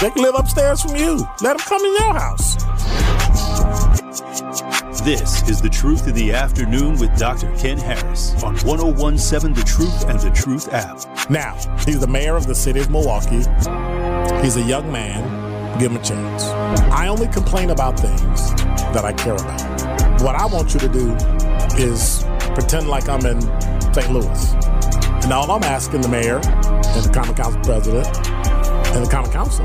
they can live upstairs from you. Let them come in your house. This is The Truth in the Afternoon with Dr. Ken Harris on 1017 The Truth and The Truth app. Now, he's the mayor of the city of Milwaukee. He's a young man. Give him a chance. I only complain about things that I care about. What I want you to do is pretend like I'm in St. Louis. And all I'm asking the mayor and the common council president and the common council,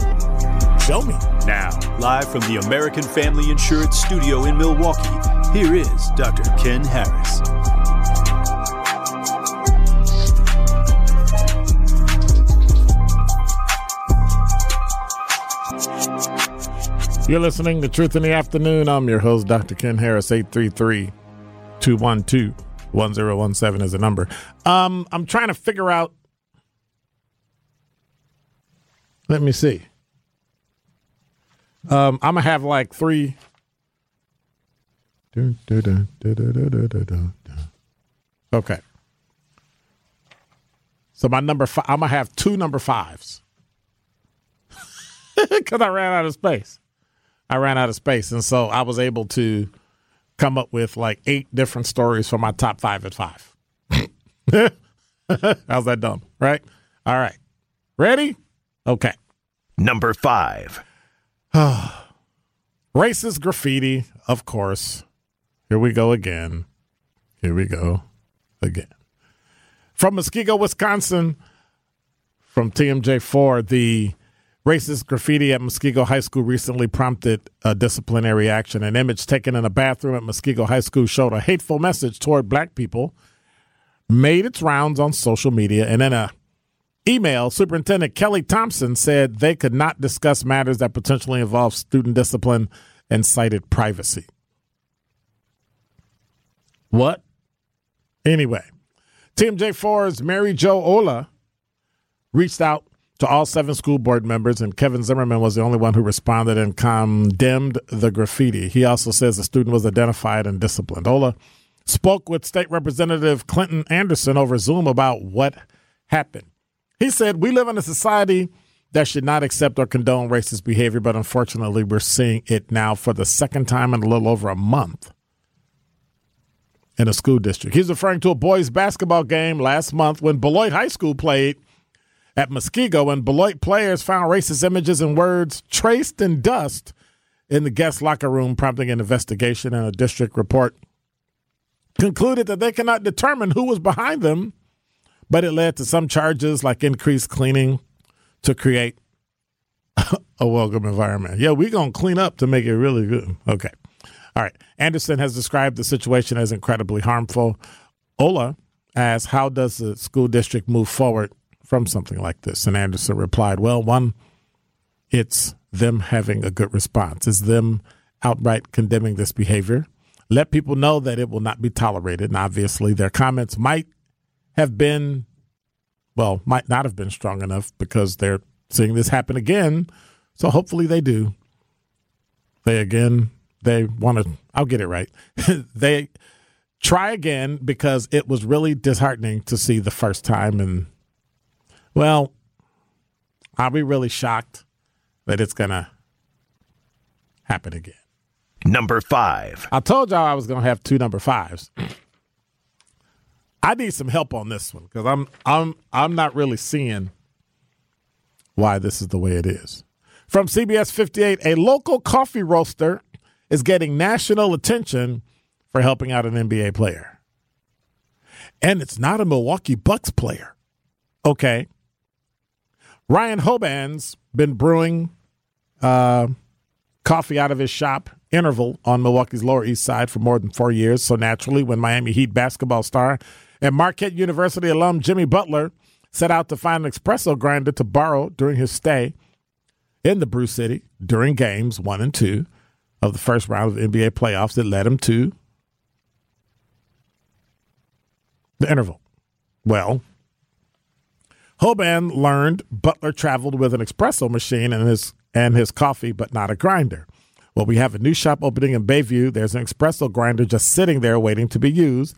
show me. Now, live from the American Family Insurance Studio in Milwaukee, here is Dr. Ken Harris. You're listening to Truth in the Afternoon. I'm your host, Dr. Ken Harris, 833 212 1017 is the number. Um, I'm trying to figure out. Let me see. Um, I'm gonna have like three. Okay. So my number five, I'm gonna have two number fives because I ran out of space. I ran out of space, and so I was able to come up with like eight different stories for my top five at five. How's that dumb? Right? All right. Ready? Okay. Number five. Racist graffiti, of course. Here we go again. Here we go again. From Muskego, Wisconsin, from TMJ4, the racist graffiti at Muskego High School recently prompted a disciplinary action. An image taken in a bathroom at Muskego High School showed a hateful message toward black people, made its rounds on social media, and in a email, Superintendent Kelly Thompson said they could not discuss matters that potentially involve student discipline and cited privacy. What? Anyway, TMJ4's Mary Jo Ola reached out to all seven school board members, and Kevin Zimmerman was the only one who responded and condemned the graffiti. He also says the student was identified and disciplined. Ola spoke with State Representative Clinton Anderson over Zoom about what happened. He said, We live in a society that should not accept or condone racist behavior, but unfortunately, we're seeing it now for the second time in a little over a month in a school district. He's referring to a boys' basketball game last month when Beloit High School played at Muskego, and Beloit players found racist images and words traced in dust in the guest locker room, prompting an investigation and a district report concluded that they cannot determine who was behind them, but it led to some charges like increased cleaning to create a welcome environment. Yeah, we're going to clean up to make it really good. Okay. All right. Anderson has described the situation as incredibly harmful. Ola asked, How does the school district move forward from something like this? And Anderson replied, Well, one, it's them having a good response, it's them outright condemning this behavior. Let people know that it will not be tolerated. And obviously, their comments might have been, well, might not have been strong enough because they're seeing this happen again. So hopefully they do. They again, they want to, I'll get it right. they try again because it was really disheartening to see the first time. And, well, I'll be really shocked that it's going to happen again. Number five. I told y'all I was going to have two number fives. I need some help on this one because I'm I'm I'm not really seeing why this is the way it is. From CBS 58, a local coffee roaster is getting national attention for helping out an NBA player. And it's not a Milwaukee Bucks player. Okay. Ryan Hoban's been brewing uh, coffee out of his shop interval on Milwaukee's Lower East Side for more than four years. So naturally, when Miami Heat basketball star and Marquette University alum Jimmy Butler set out to find an espresso grinder to borrow during his stay in the Brew City during games one and two of the first round of NBA playoffs that led him to the interval. Well, Hoban learned Butler traveled with an espresso machine and his and his coffee, but not a grinder. Well, we have a new shop opening in Bayview. There's an espresso grinder just sitting there waiting to be used.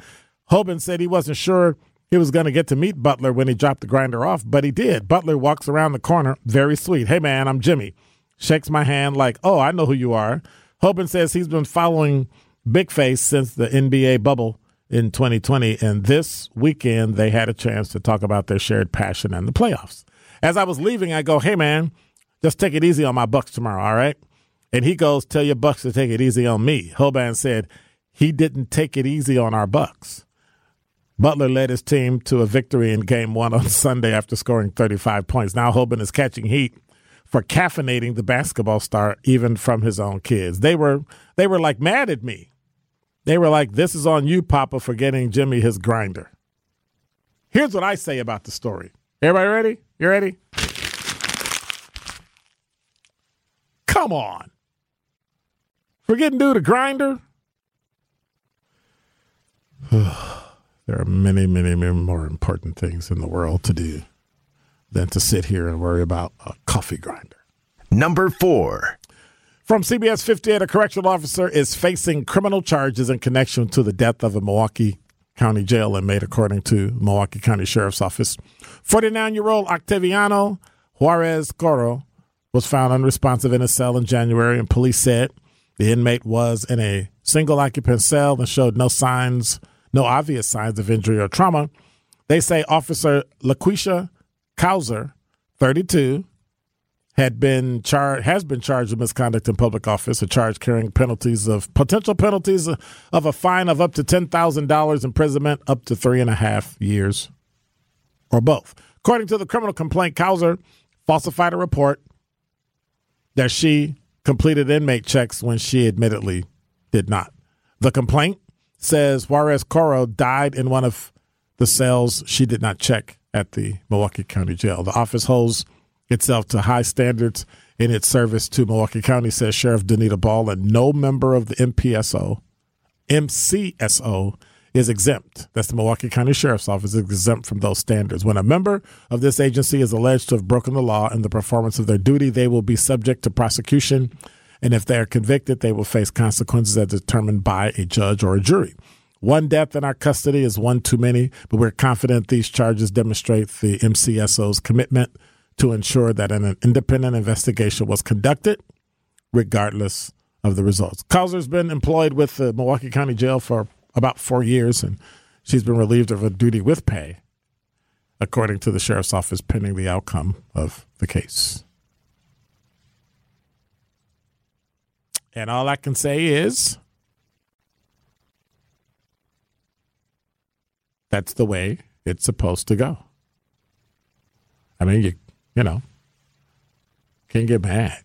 Hoban said he wasn't sure he was going to get to meet Butler when he dropped the grinder off, but he did. Butler walks around the corner, very sweet. Hey, man, I'm Jimmy. Shakes my hand like, oh, I know who you are. Hoban says he's been following Big Face since the NBA bubble in 2020, and this weekend they had a chance to talk about their shared passion and the playoffs. As I was leaving, I go, hey, man, just take it easy on my Bucks tomorrow, all right? And he goes, tell your Bucks to take it easy on me. Hoban said he didn't take it easy on our Bucks. Butler led his team to a victory in game one on Sunday after scoring 35 points. Now Hoban is catching heat for caffeinating the basketball star even from his own kids. They were they were like mad at me. They were like, This is on you, Papa, for getting Jimmy his grinder. Here's what I say about the story. Everybody ready? You ready? Come on. For getting dude a grinder? there are many, many, many more important things in the world to do than to sit here and worry about a coffee grinder. Number four. From CBS 58, a correctional officer is facing criminal charges in connection to the death of a Milwaukee County jail inmate, according to Milwaukee County Sheriff's Office. 49 year old Octaviano Juarez Coro was found unresponsive in a cell in January, and police said the inmate was in a single occupant cell and showed no signs, no obvious signs of injury or trauma. They say Officer LaQuisha Kauser, 32, had been charged has been charged with misconduct in public office, a charge carrying penalties of potential penalties of a fine of up to ten thousand dollars, imprisonment up to three and a half years, or both. According to the criminal complaint, Kauser falsified a report that she completed inmate checks when she admittedly did not. The complaint says Juarez Coro died in one of the cells she did not check at the Milwaukee County Jail. The office holds itself to high standards in its service to Milwaukee County, says Sheriff Denita Ball, and no member of the MPSO, MCSO, is exempt. That's the Milwaukee County Sheriff's Office is exempt from those standards. When a member of this agency is alleged to have broken the law in the performance of their duty, they will be subject to prosecution. And if they are convicted, they will face consequences as determined by a judge or a jury. One death in our custody is one too many, but we're confident these charges demonstrate the MCSO's commitment to ensure that an independent investigation was conducted, regardless of the results. Kauser's been employed with the Milwaukee County Jail for about four years, and she's been relieved of her duty with pay, according to the sheriff's office, pending the outcome of the case. And all I can say is that's the way it's supposed to go. I mean, you you know, can't get mad.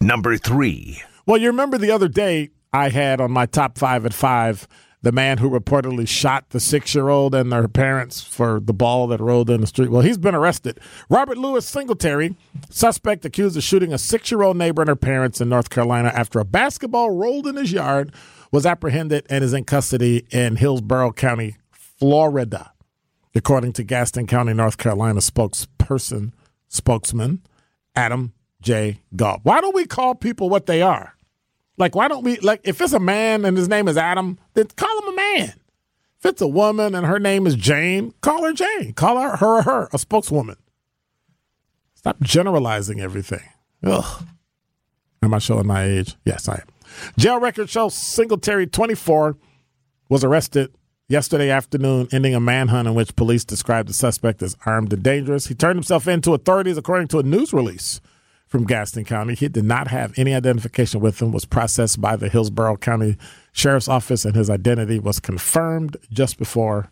Number three. Well, you remember the other day I had on my top five at five the man who reportedly shot the six year old and their parents for the ball that rolled in the street. Well, he's been arrested. Robert Lewis Singletary, suspect accused of shooting a six year old neighbor and her parents in North Carolina after a basketball rolled in his yard, was apprehended and is in custody in Hillsborough County, Florida, according to Gaston County, North Carolina spokesperson, spokesman Adam J. Galt. Why don't we call people what they are? Like, why don't we, like, if it's a man and his name is Adam, then call him a man. If it's a woman and her name is Jane, call her Jane. Call her her her, a spokeswoman. Stop generalizing everything. Ugh. Am I showing my age? Yes, I am. Jail record shows Singletary, 24, was arrested yesterday afternoon, ending a manhunt in which police described the suspect as armed and dangerous. He turned himself in to authorities, according to a news release from Gaston County. He did not have any identification with him, was processed by the Hillsborough County Sheriff's Office, and his identity was confirmed just before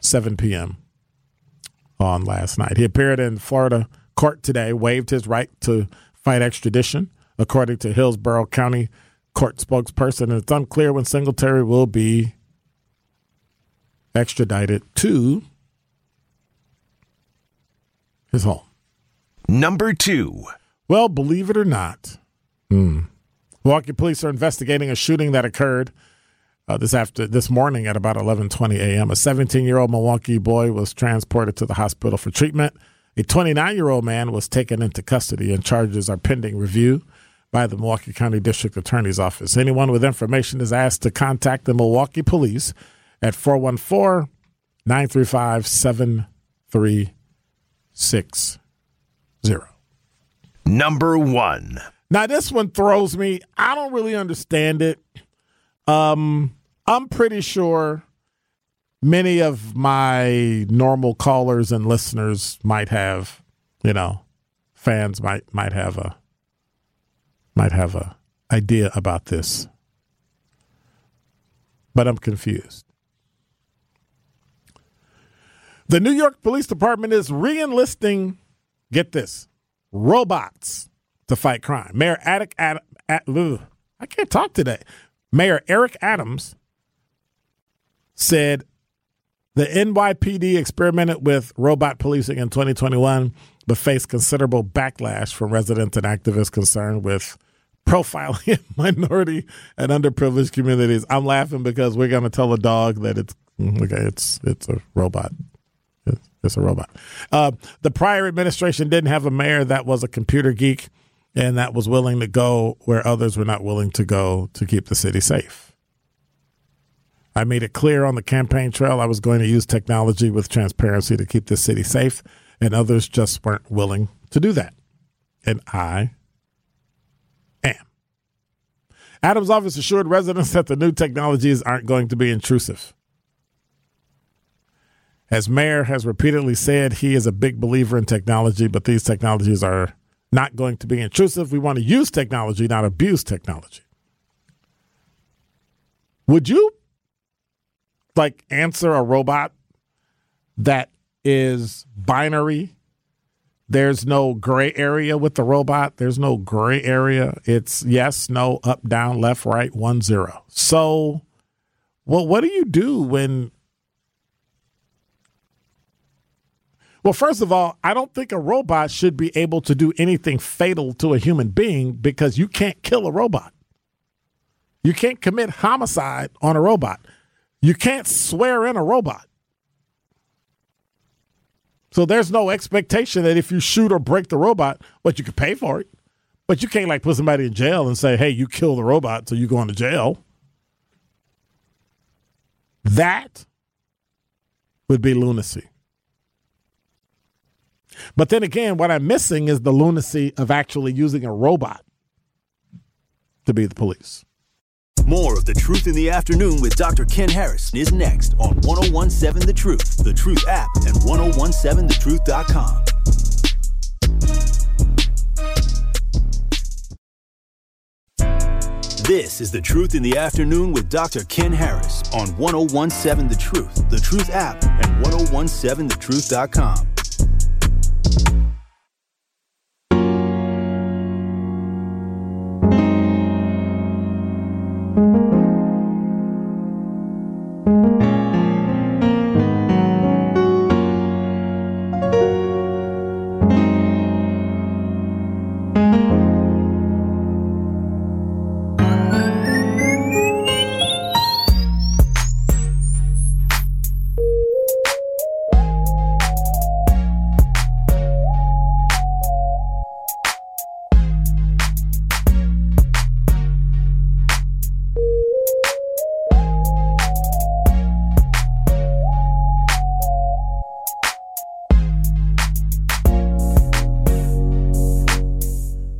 7 p.m. on last night. He appeared in Florida court today, waived his right to fight extradition, according to Hillsborough County court spokesperson. And it's unclear when Singletary will be extradited to his home. Number two. Well, believe it or not, hmm, Milwaukee police are investigating a shooting that occurred uh, this after this morning at about 11:20 a.m. A 17-year-old Milwaukee boy was transported to the hospital for treatment. A 29-year-old man was taken into custody, and charges are pending review by the Milwaukee County District Attorney's Office. Anyone with information is asked to contact the Milwaukee Police at 414 935 7360. Number one. Now, this one throws me. I don't really understand it. Um, I'm pretty sure many of my normal callers and listeners might have, you know, fans might might have a might have a idea about this. But I'm confused. The New York Police Department is re-enlisting, get this, robots to fight crime. Mayor Attic Ad, Ad, I can't talk today. Mayor Eric Adams said the NYPD experimented with robot policing in 2021, but faced considerable backlash from residents and activists concerned with profiling minority and underprivileged communities. I'm laughing because we're going to tell a dog that it's mm, okay. It's it's a robot. It's a robot. Uh, the prior administration didn't have a mayor that was a computer geek and that was willing to go where others were not willing to go to keep the city safe. I made it clear on the campaign trail I was going to use technology with transparency to keep the city safe, and others just weren't willing to do that. And I am. Adams' office assured residents that the new technologies aren't going to be intrusive. As mayor has repeatedly said, he is a big believer in technology, but these technologies are not going to be intrusive. We want to use technology, not abuse technology. Would you like answer a robot that is binary? There's no gray area with the robot. There's no gray area. It's yes, no, up, down, left, right, one, zero. So, well, what do you do when Well, first of all, I don't think a robot should be able to do anything fatal to a human being because you can't kill a robot. You can't commit homicide on a robot. You can't swear in a robot. So there's no expectation that if you shoot or break the robot, what you could pay for it. But you can't like put somebody in jail and say, "Hey, you killed the robot, so you're going to jail." That would be lunacy. But then again, what I'm missing is the lunacy of actually using a robot to be the police. More of The Truth in the Afternoon with Dr. Ken Harris is next on 1017 The Truth, The Truth app, and 1017thetruth.com. This is The Truth in the Afternoon with Dr. Ken Harris on 1017 The Truth, The Truth app, and 1017thetruth.com.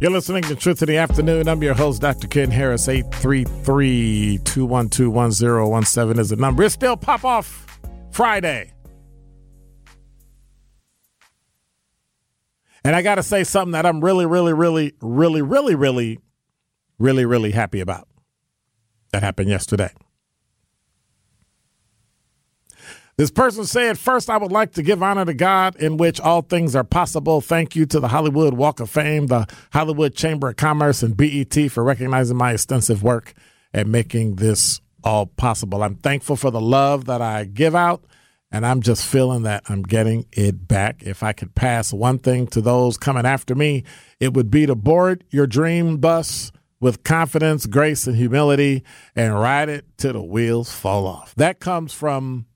You're listening to Truth in the Afternoon. I'm your host, Dr. Ken Harris. 833 212 1017 is the number. It's still Pop Off Friday. And I got to say something that I'm really, really, really, really, really, really, really, really happy about. That happened yesterday. This person said, First, I would like to give honor to God in which all things are possible. Thank you to the Hollywood Walk of Fame, the Hollywood Chamber of Commerce, and BET for recognizing my extensive work and making this all possible. I'm thankful for the love that I give out, and I'm just feeling that I'm getting it back. If I could pass one thing to those coming after me, it would be to board your dream bus with confidence, grace, and humility and ride it till the wheels fall off. That comes from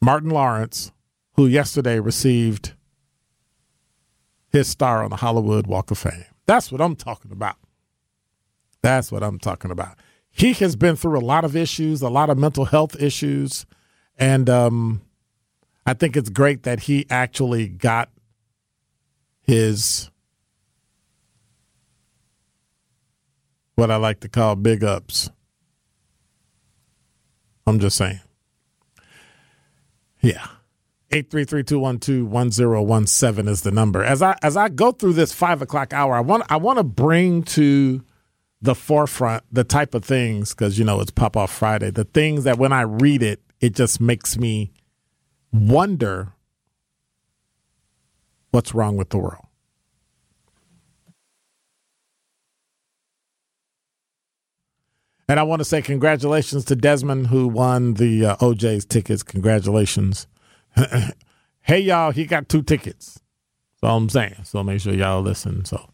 Martin Lawrence, who yesterday received his star on the Hollywood Walk of Fame. That's what I'm talking about. That's what I'm talking about. He has been through a lot of issues, a lot of mental health issues, and um, I think it's great that he actually got his what I like to call big ups. I'm just saying. Yeah. 833-212-1017 is the number. As I as I go through this five o'clock hour, I want I want to bring to the forefront the type of things because you know it's Pop Off Friday. The things that when I read it, it just makes me wonder what's wrong with the world. And I want to say congratulations to Desmond who won the uh, OJ's tickets. Congratulations. hey, y'all, he got two tickets. That's all I'm saying. So make sure y'all listen. So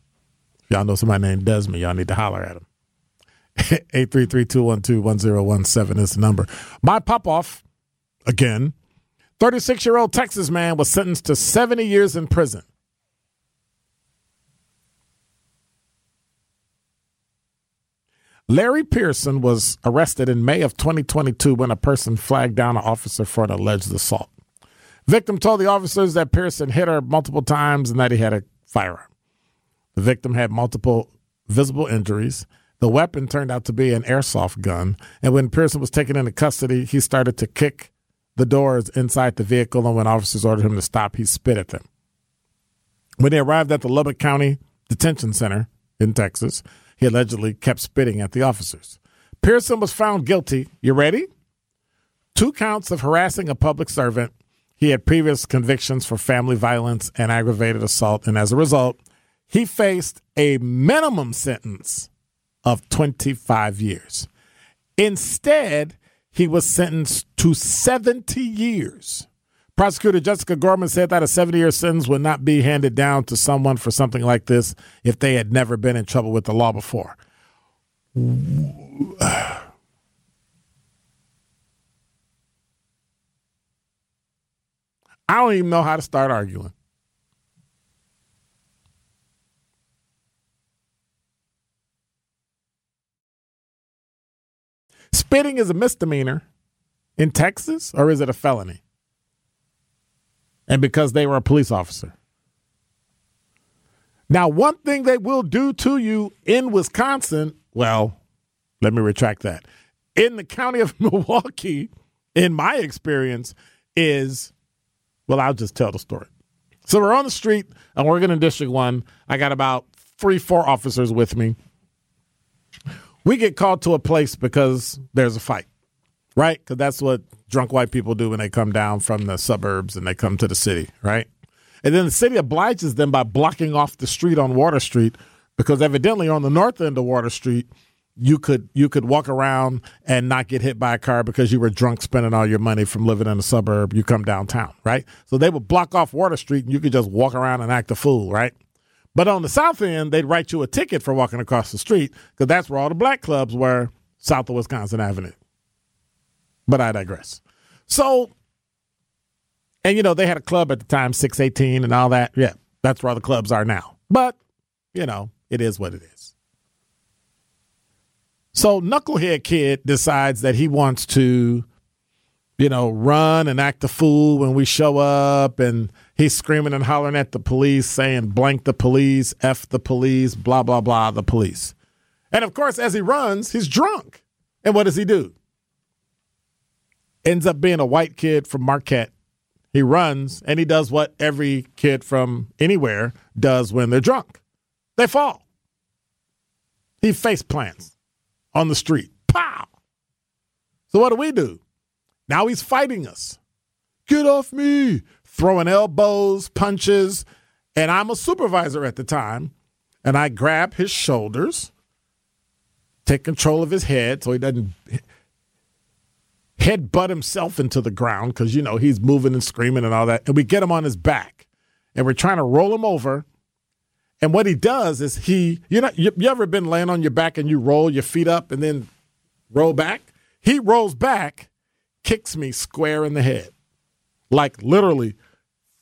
if y'all know somebody named Desmond, y'all need to holler at him. 833-212-1017 is the number. My pop-off, again, 36-year-old Texas man was sentenced to 70 years in prison Larry Pearson was arrested in May of 2022 when a person flagged down an officer for an alleged assault. Victim told the officers that Pearson hit her multiple times and that he had a firearm. The victim had multiple visible injuries. The weapon turned out to be an airsoft gun, and when Pearson was taken into custody, he started to kick the doors inside the vehicle, and when officers ordered him to stop, he spit at them. When they arrived at the Lubbock County Detention Center in Texas, he allegedly kept spitting at the officers. Pearson was found guilty. You ready? Two counts of harassing a public servant. He had previous convictions for family violence and aggravated assault, and as a result, he faced a minimum sentence of 25 years. Instead, he was sentenced to 70 years. Prosecutor Jessica Gorman said that a 70 year sentence would not be handed down to someone for something like this if they had never been in trouble with the law before. I don't even know how to start arguing. Spitting is a misdemeanor in Texas, or is it a felony? And because they were a police officer. Now, one thing they will do to you in Wisconsin, well, let me retract that. In the county of Milwaukee, in my experience, is well, I'll just tell the story. So we're on the street. I'm working in District 1. I got about three, four officers with me. We get called to a place because there's a fight, right? Because that's what drunk white people do when they come down from the suburbs and they come to the city, right? And then the city obliges them by blocking off the street on Water Street because evidently on the north end of Water Street, you could you could walk around and not get hit by a car because you were drunk spending all your money from living in a suburb. You come downtown, right? So they would block off Water Street and you could just walk around and act a fool, right? But on the south end, they'd write you a ticket for walking across the street because that's where all the black clubs were, south of Wisconsin Avenue. But I digress. So, and you know, they had a club at the time, 618 and all that. Yeah, that's where all the clubs are now. But, you know, it is what it is. So, Knucklehead Kid decides that he wants to, you know, run and act a fool when we show up. And he's screaming and hollering at the police, saying, blank the police, F the police, blah, blah, blah, the police. And of course, as he runs, he's drunk. And what does he do? Ends up being a white kid from Marquette. He runs and he does what every kid from anywhere does when they're drunk they fall. He face plants on the street. Pow! So what do we do? Now he's fighting us. Get off me. Throwing elbows, punches. And I'm a supervisor at the time. And I grab his shoulders, take control of his head so he doesn't headbutt himself into the ground because, you know, he's moving and screaming and all that. And we get him on his back and we're trying to roll him over. And what he does is he, you know, you, you ever been laying on your back and you roll your feet up and then roll back? He rolls back, kicks me square in the head, like literally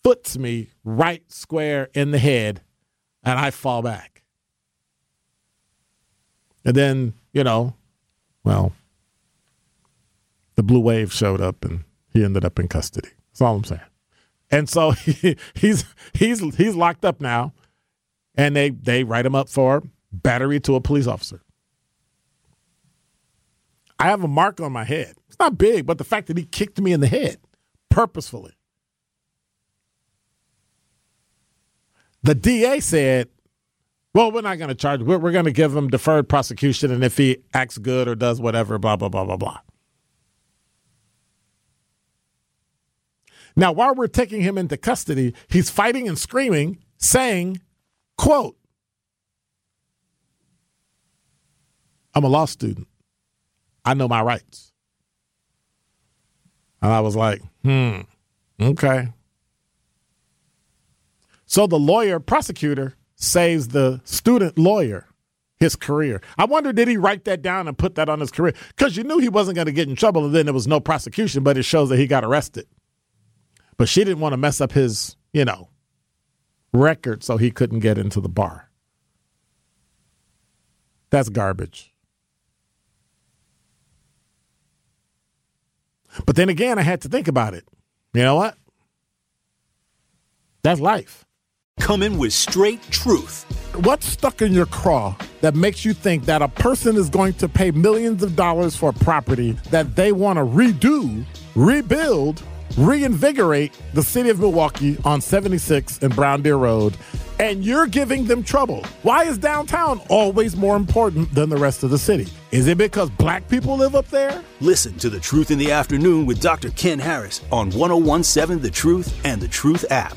foots me right square in the head, and I fall back. And then, you know, well, the blue wave showed up and he ended up in custody. That's all I'm saying. And so he, he's he's he's locked up now, and they they write him up for battery to a police officer. I have a mark on my head. It's not big, but the fact that he kicked me in the head purposefully. The DA said, "Well, we're not going to charge. We're, we're going to give him deferred prosecution, and if he acts good or does whatever, blah blah blah blah blah." Now, while we're taking him into custody, he's fighting and screaming, saying, quote, I'm a law student. I know my rights. And I was like, hmm, okay. So the lawyer, prosecutor, saves the student lawyer his career. I wonder, did he write that down and put that on his career? Because you knew he wasn't going to get in trouble and then there was no prosecution, but it shows that he got arrested. But she didn't want to mess up his, you know, record so he couldn't get into the bar. That's garbage. But then again, I had to think about it. You know what? That's life. Coming with straight truth. What's stuck in your craw that makes you think that a person is going to pay millions of dollars for a property that they want to redo, rebuild, reinvigorate the city of Milwaukee on 76 and Brown Deer Road, and you're giving them trouble. Why is downtown always more important than the rest of the city? Is it because black people live up there? Listen to The Truth in the Afternoon with Dr. Ken Harris on 1017 The Truth and The Truth app.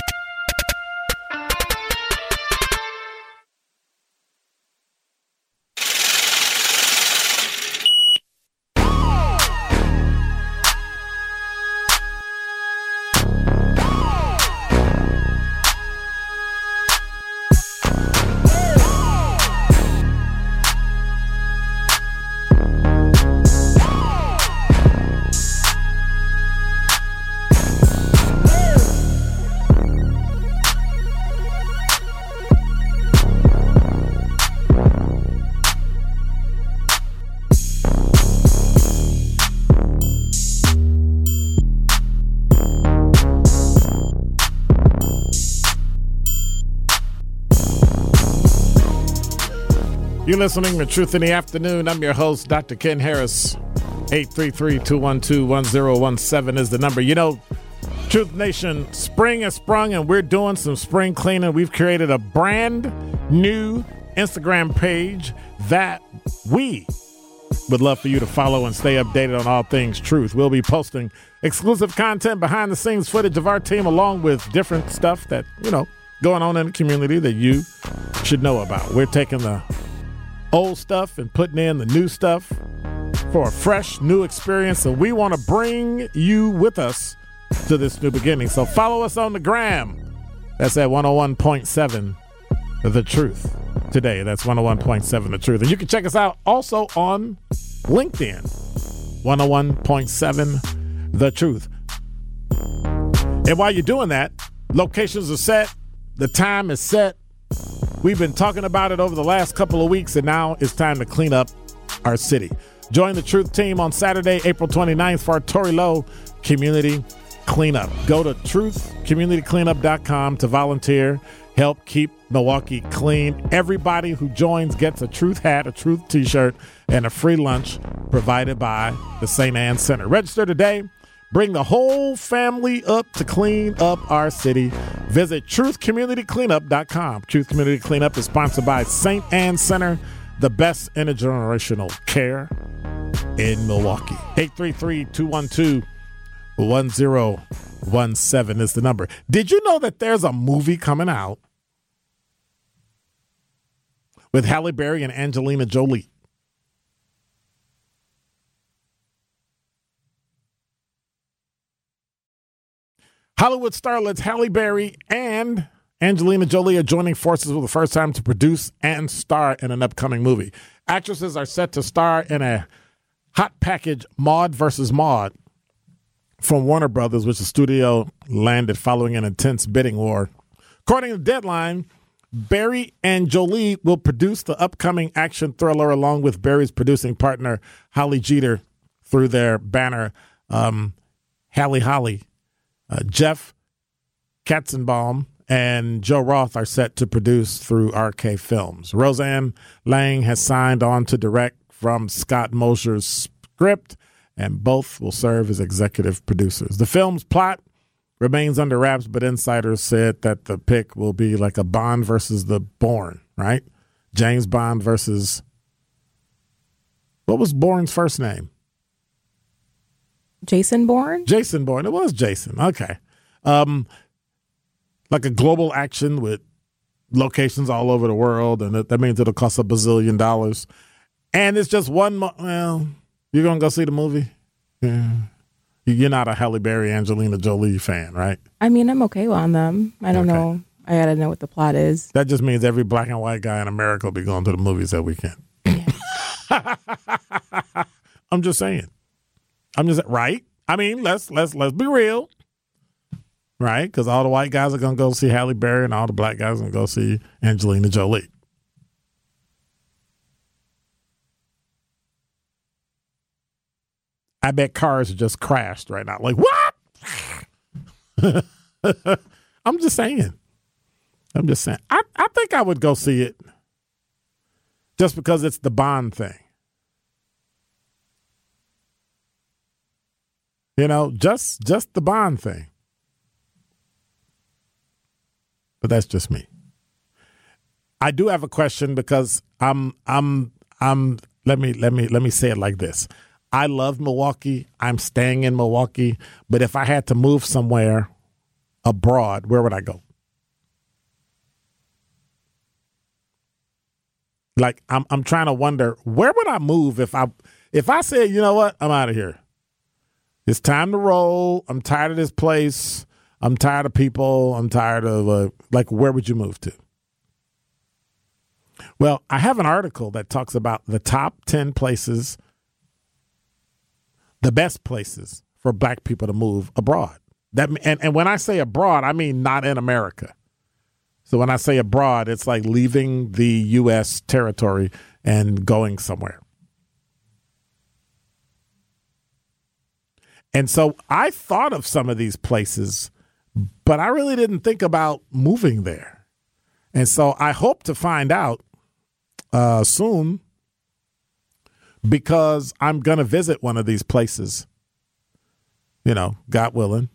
You're listening to Truth in the Afternoon. I'm your host, Dr. Ken Harris. 833-212-1017 is the number. You know, Truth Nation, spring has sprung and we're doing some spring cleaning. We've created a brand new Instagram page that we would love for you to follow and stay updated on all things truth. We'll be posting exclusive content, behind the scenes footage of our team, along with different stuff that, you know, going on in the community that you should know about. We're taking the old stuff and putting in the new stuff for a fresh new experience. And we want to bring you with us to this new beginning. So follow us on the gram. That's at 101.7 The Truth today. That's 101.7 The Truth. And you can check us out also on LinkedIn. 101.7 The Truth. And while you're doing that, locations are set, the time is set, We've been talking about it over the last couple of weeks, and now it's time to clean up our city. Join the Truth Team on Saturday, April 29th for our Tory Lowe Community Cleanup. Go to truthcommunitycleanup.com to volunteer, help keep Milwaukee clean. Everybody who joins gets a Truth hat, a Truth t shirt, and a free lunch provided by the St. Ann Center. Register today Bring the whole family up to clean up our city. Visit truthcommunitycleanup.com. Truth Community Cleanup is sponsored by St. Ann Center, the best intergenerational care in Milwaukee. 833 212 1017 is the number. Did you know that there's a movie coming out with Halle Berry and Angelina Jolie? Hollywood starlets Halle Berry and Angelina Jolie are joining forces for the first time to produce and star in an upcoming movie. Actresses are set to star in a hot package Maude versus Maude from Warner Brothers, which the studio landed following an intense bidding war. According to Deadline, Berry and Jolie will produce the upcoming action thriller along with Berry's producing partner Holly Jeter through their banner um, Halle Holly. Uh, Jeff Kirschenbaum and Joe Roth are set to produce through RK Films. Roseanne Lang has signed on to direct from Scott Mosher's script, and both will serve as executive producers. The film's plot remains under wraps, but insiders said that the pick will be like a Bond versus the Bourne, right? James Bond versus. What was Bourne's first name? Jason Bourne? Jason Bourne. It was Jason. Okay. Um, like a global action with locations all over the world, and that means it'll cost a bazillion dollars. And it's just one. Mo- well, you're gonna go see the movie. Yeah. You're not a Halle Berry, Angelina Jolie fan, right? I mean, I'm okay on them. I don't Okay. know. I gotta know what the plot is. That just means every black and white guy in America will be going to the movies that weekend. I'm just saying. I'm just right. I mean, let's let's let's be real, right? Because all the white guys are gonna go see Halle Berry, and all the black guys are gonna go see Angelina Jolie. I bet cars just crashed right now. Like what? I'm just saying. I'm just saying. I, I think I would go see it just because it's the Bond thing. You know, just just the Bond thing. But that's just me. I do have a question because I'm I'm I'm let me let me let me say it like this. I love Milwaukee. I'm staying in Milwaukee, but if I had to move somewhere abroad, where would I go? Like I'm I'm trying to wonder where would I move if I if I said, you know what, I'm out of here. It's time to roll. I'm tired of this place. I'm tired of people. I'm tired of uh, like where would you move to? Well, I have an article that talks about the top 10 places the best places for black people to move abroad. That and, and when I say abroad, I mean not in America. So when I say abroad, it's like leaving the US territory and going somewhere. And so I thought of some of these places, but I really didn't think about moving there. And so I hope to find out uh, soon because I'm going to visit one of these places. You know, God willing,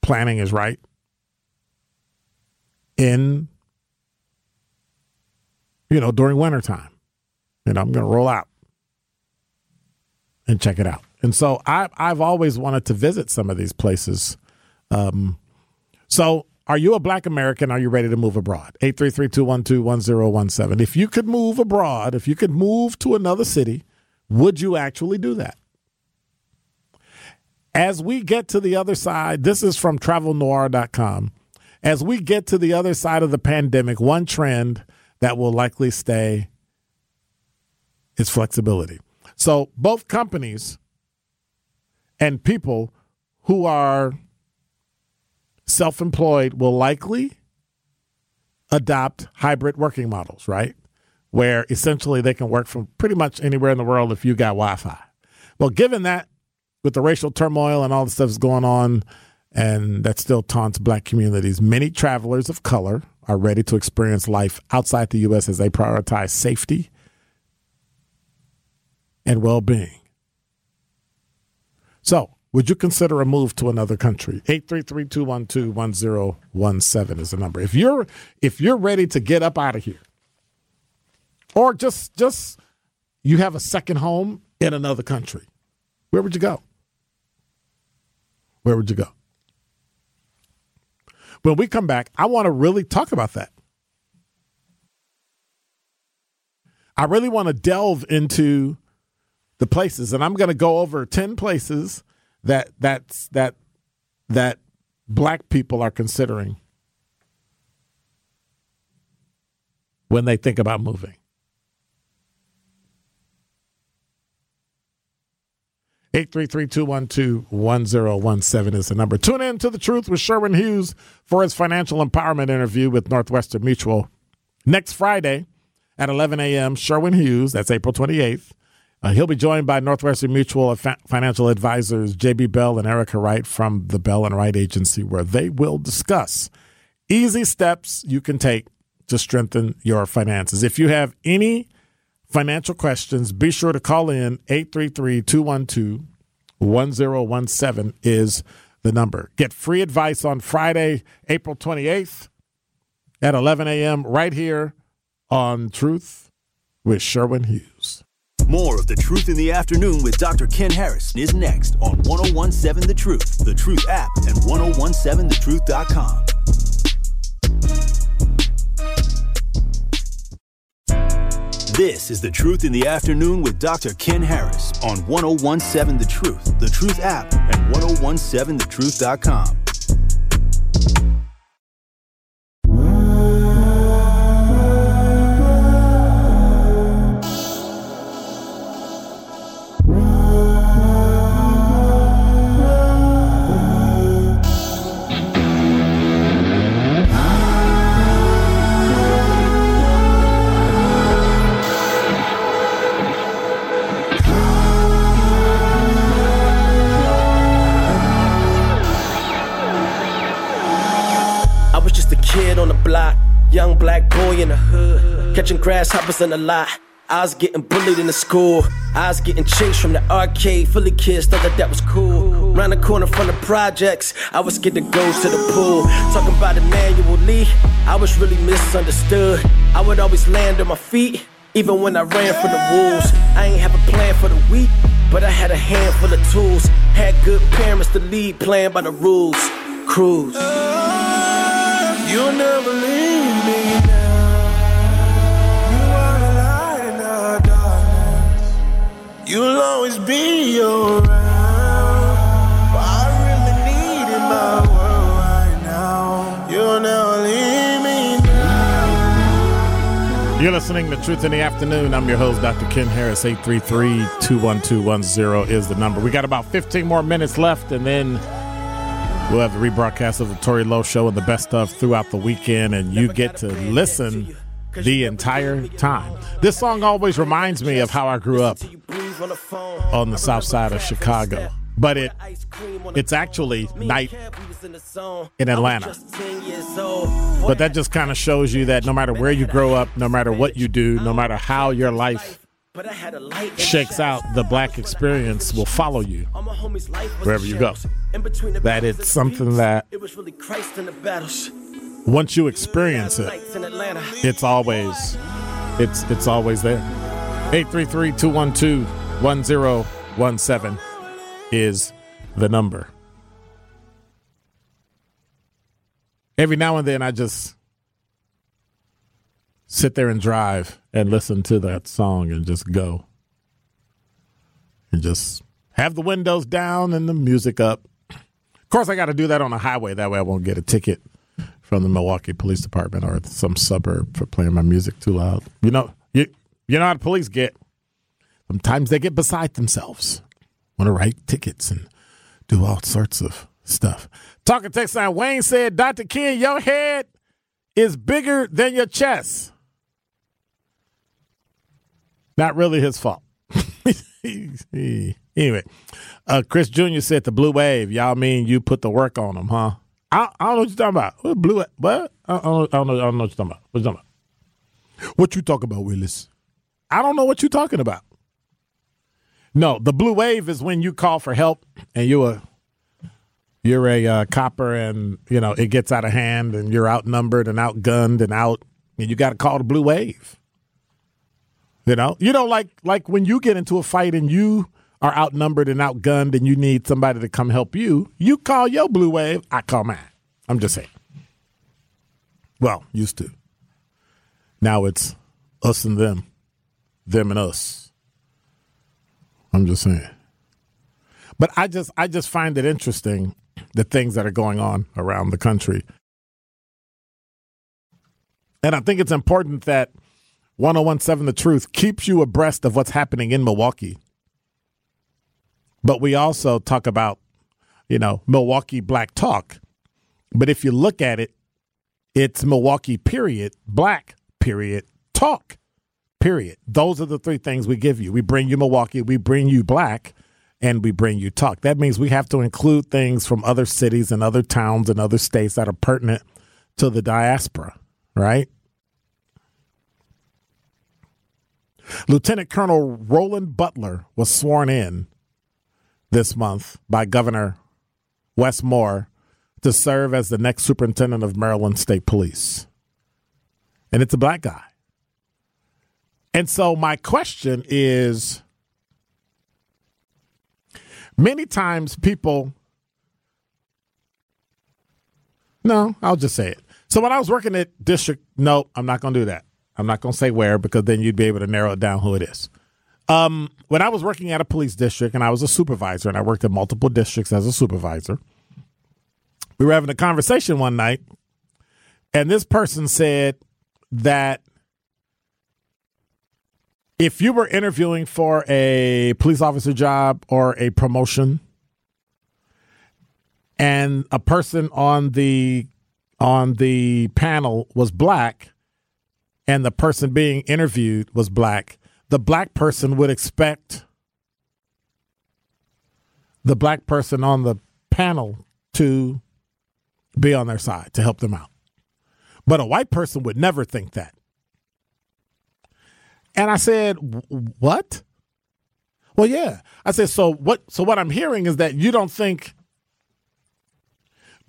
planning is right. In, you know, during wintertime. You know, I'm going to roll out and check it out. And so I, I've always wanted to visit some of these places. Um, so are you a black American? Are you ready to move abroad? 833-212-1017. If you could move abroad, if you could move to another city, would you actually do that? As we get to the other side, this is from travelnoir.com. As we get to the other side of the pandemic, one trend that will likely stay is flexibility. So both companies and people who are self employed will likely adopt hybrid working models, right? Where essentially they can work from pretty much anywhere in the world if you got Wi Fi. Well, given that, with the racial turmoil and all the stuff that's going on, and that still taunts black communities, many travelers of color are ready to experience life outside the U.S. as they prioritize safety and well being. So, would you consider a move to another country? 833-212-1017 is the number. If you're if you're ready to get up out of here, or just just you have a second home in another country, where would you go? Where would you go? When we come back, I want to really talk about that. I really want to delve into the places, and I'm going to go over ten places that that's that that black people are considering when they think about moving. 833-212-1017 is the number. Tune in to The Truth with Sherwin Hughes for his financial empowerment interview with Northwestern Mutual. Next Friday at 11 a.m., Sherwin Hughes, that's April 28th, uh, he'll be joined by Northwestern Mutual financial advisors JB Bell and Erica Wright from the Bell and Wright Agency, where they will discuss easy steps you can take to strengthen your finances. If you have any financial questions, be sure to call in 833 212 1017 is the number. Get free advice on Friday, April 28th at 11 a.m. right here on Truth with Sherwin Hughes. More of The Truth in the Afternoon with Dr. Ken Harris is next on 1017 The Truth, The Truth app, and 1017thetruth.com. This is The Truth in the Afternoon with Dr. Ken Harris on 1017 The Truth, The Truth app, and 1017thetruth.com. catching grasshoppers in the lot. I was getting bullied in the school. I was getting chased from the arcade. Fully kids thought that that was cool. Round the corner from the projects, I was scared to go to the pool. Talking about Emmanuel Lee, I was really misunderstood. I would always land on my feet, even when I ran for the wolves. I ain't have a plan for the week, but I had a handful of tools. Had good parents to lead, playing by the rules. Cruise. Never leave You'll always be around. I really need in my world right now. You'll never leave me now. You're listening to Truth in the Afternoon. I'm your host, Dr. Ken Harris. 833-212-10 is the number. We got about 15 more minutes left, and then We'll have the rebroadcast of the Tory Lowe Show and the best of throughout the weekend, and you get to listen the entire time. This song always reminds me of how I grew up on the south side of Chicago. But it it's actually night in Atlanta. But that just kind of shows you that no matter where you grow up, no matter what you do, no matter how your life shakes out, the black experience will follow you wherever you go. That it's something that once you experience it, it's always it's it's always there. 833-212-1017 is the number. Every now and then I just sit there and drive and listen to that song and just go. And just have the windows down and the music up. Of course, I got to do that on the highway. That way I won't get a ticket from the Milwaukee Police Department or some suburb for playing my music too loud. You know, you, you know how the police get. Sometimes they get beside themselves, want to write tickets and do all sorts of stuff. Talking text line, Wayne said, Dr. Ken, your head is bigger than your chest. Not really his fault. anyway, uh, Chris Jr. said the blue wave. Y'all mean you put the work on them, huh? I, I don't know what you're talking about. What blue? What? I, don't, I don't know. I don't know what you're talking about. Talking about? What you talking about, Willis? I don't know what you're talking about. No, the blue wave is when you call for help and you a you're a uh, copper and you know it gets out of hand and you're outnumbered and outgunned and out and you got to call the blue wave. You know, you know, like like when you get into a fight and you are outnumbered and outgunned and you need somebody to come help you, you call your blue wave. I call mine. I'm just saying. Well, used to. Now it's us and them, them and us. I'm just saying. But I just I just find it interesting the things that are going on around the country. And I think it's important that 1017 The Truth keeps you abreast of what's happening in Milwaukee. But we also talk about, you know, Milwaukee Black Talk. But if you look at it, it's Milwaukee period, black period, talk period. Those are the three things we give you. We bring you Milwaukee, we bring you black, and we bring you talk. That means we have to include things from other cities and other towns and other states that are pertinent to the diaspora, right? Lieutenant Colonel Roland Butler was sworn in this month by Governor Wes Moore to serve as the next superintendent of Maryland State Police. And it's a black guy. And so my question is many times people No, I'll just say it. So when I was working at district, no, I'm not going to do that. I'm not going to say where because then you'd be able to narrow it down who it is. Um, when I was working at a police district and I was a supervisor and I worked in multiple districts as a supervisor, we were having a conversation one night and this person said that if you were interviewing for a police officer job or a promotion and a person on the on the panel was black and the person being interviewed was black the black person would expect the black person on the panel to be on their side to help them out. But a white person would never think that and I said, "What?" Well, yeah. I said, "So what so what I'm hearing is that you don't think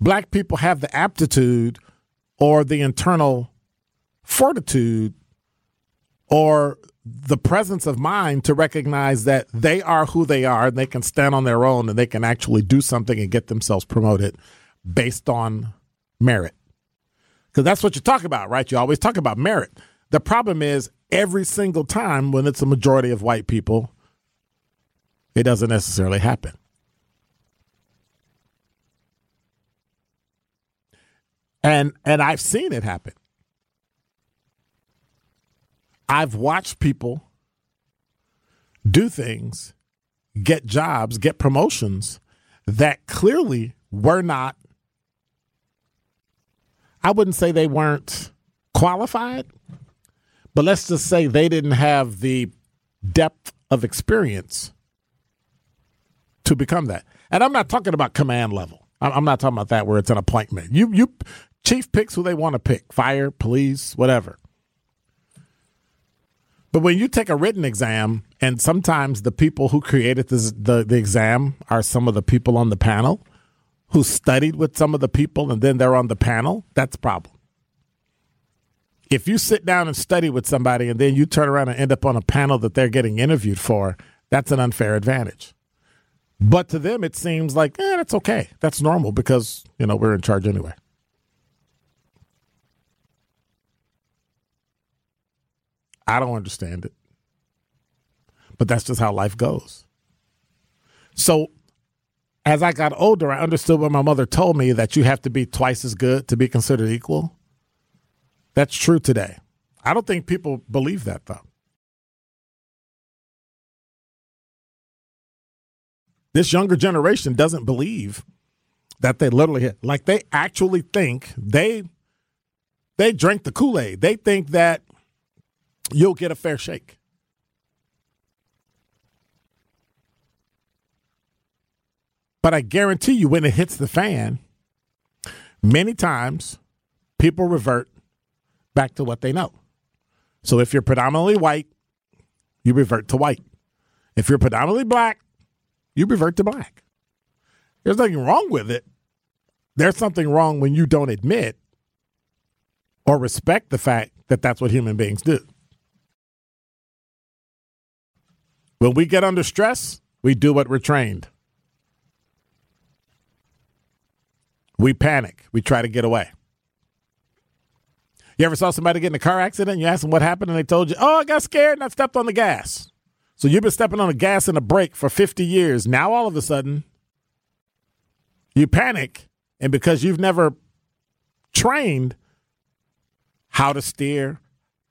black people have the aptitude or the internal fortitude or the presence of mind to recognize that they are who they are and they can stand on their own and they can actually do something and get themselves promoted based on merit. Because that's what you talk about, right? You always talk about merit. The problem is every single time when it's a majority of white people, it doesn't necessarily happen. And and I've seen it happen. I've watched people do things, get jobs, get promotions that clearly were not I wouldn't say they weren't qualified, but let's just say they didn't have the depth of experience to become that. And I'm not talking about command level. I'm not talking about that where it's an appointment. You you chief picks who they want to pick, fire, police, whatever. But when you take a written exam, and sometimes the people who created this, the, the exam are some of the people on the panel who studied with some of the people and then they're on the panel, that's a problem if you sit down and study with somebody and then you turn around and end up on a panel that they're getting interviewed for, that's an unfair advantage. But to them, it seems like, eh, that's okay. That's normal because, you know, we're in charge anyway. I don't understand it. But that's just how life goes. So as I got older, I understood what my mother told me that you have to be twice as good to be considered equal. That's true today. I don't think people believe that, though. This younger generation doesn't believe that they literally hit. like they actually think they they drink the Kool-Aid. They think that you'll get a fair shake. But I guarantee you when it hits the fan, many times people revert back to what they know. So if you're predominantly white, you revert to white. If you're predominantly black, you revert to black. There's nothing wrong with it. There's something wrong when you don't admit or respect the fact that that's what human beings do. When we get under stress, we do what we're trained. We panic. We try to get away. You ever saw somebody get in a car accident? You ask them what happened, and they told you, "Oh, I got scared and I stepped on the gas." So you've been stepping on the gas and the brake for 50 years. Now all of a sudden, you panic, and because you've never trained how to steer,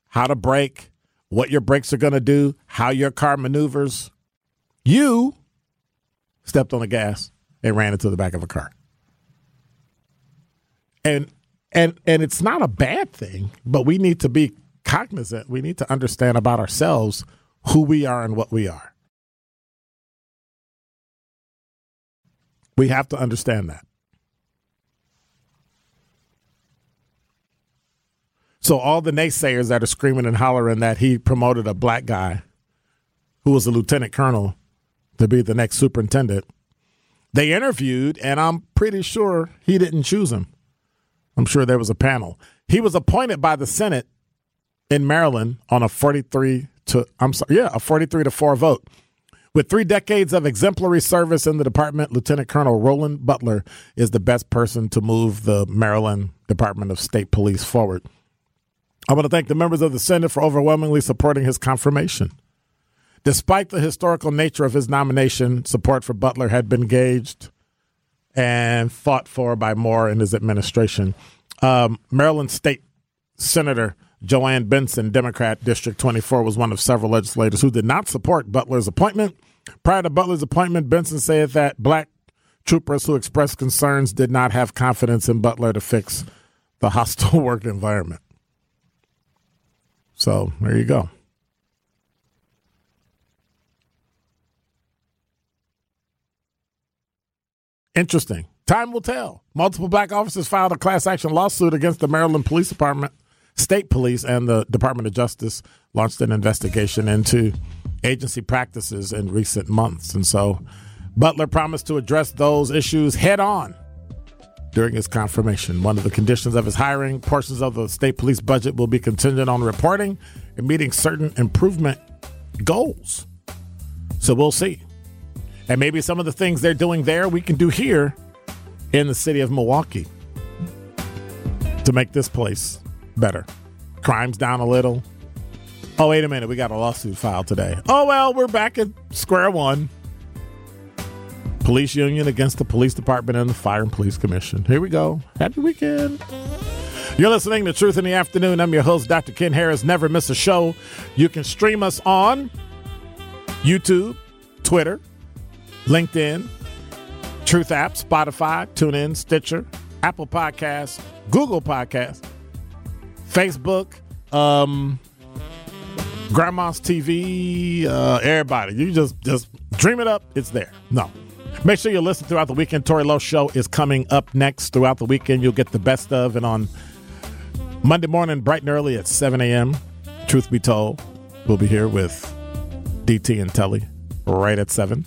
how to brake, what your brakes are going to do, how your car maneuvers, you stepped on the gas and ran into the back of a car. And and and it's not a bad thing, but we need to be cognizant. We need to understand about ourselves who we are and what we are. We have to understand that. So all the naysayers that are screaming and hollering that he promoted a black guy who was a lieutenant colonel to be the next superintendent, they interviewed, and I'm pretty sure he didn't choose him. I'm sure there was a panel. He was appointed by the Senate in Maryland on a 43 to I'm sorry, yeah, a 43 to 4 vote. With three decades of exemplary service in the department, Lieutenant Colonel Roland Butler is the best person to move the Maryland Department of State Police forward. I want to thank the members of the Senate for overwhelmingly supporting his confirmation. Despite the historical nature of his nomination, support for Butler had been gauged and fought for by Moore and his administration. Um, Maryland State Senator Joanne Benson, Democrat, District 24, was one of several legislators who did not support Butler's appointment. Prior to Butler's appointment, Benson said that black troopers who expressed concerns did not have confidence in Butler to fix the hostile work environment. So there you go. Interesting. Time will tell. Multiple black officers filed a class action lawsuit against the Maryland Police Department, State Police, and the Department of Justice launched an investigation into agency practices in recent months. And so Butler promised to address those issues head on during his confirmation. One of the conditions of his hiring, portions of the state police budget will be contingent on reporting and meeting certain improvement goals. So we'll see. And maybe some of the things they're doing there we can do here in the city of Milwaukee to make this place better. Crime's down a little. Oh, wait a minute. We got a lawsuit filed today. Oh, well, we're back at square one. Police union against the police department and the fire and police commission. Here we go. Happy weekend. You're listening to Truth in the Afternoon. I'm your host, Dr. Ken Harris. Never miss a show. You can stream us on YouTube, Twitter, LinkedIn, Truth App, Spotify, TuneIn, Stitcher, Apple Podcasts, Google Podcasts, Facebook, um, Grandma's TV, uh, everybody. You just just dream it up. It's there. No. Make sure you listen throughout the weekend. Tory Lowe Show is coming up next throughout the weekend. You'll get the best of and on Monday morning, bright and early at 7 a.m. Truth be told, we'll be here with DT and Telly right at 7.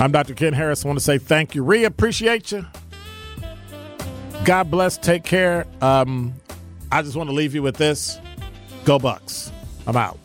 I'm Dr. Ken Harris. I want to say thank you. Re appreciate you. God bless. Take care. Um, I just want to leave you with this. Go Bucks. I'm out.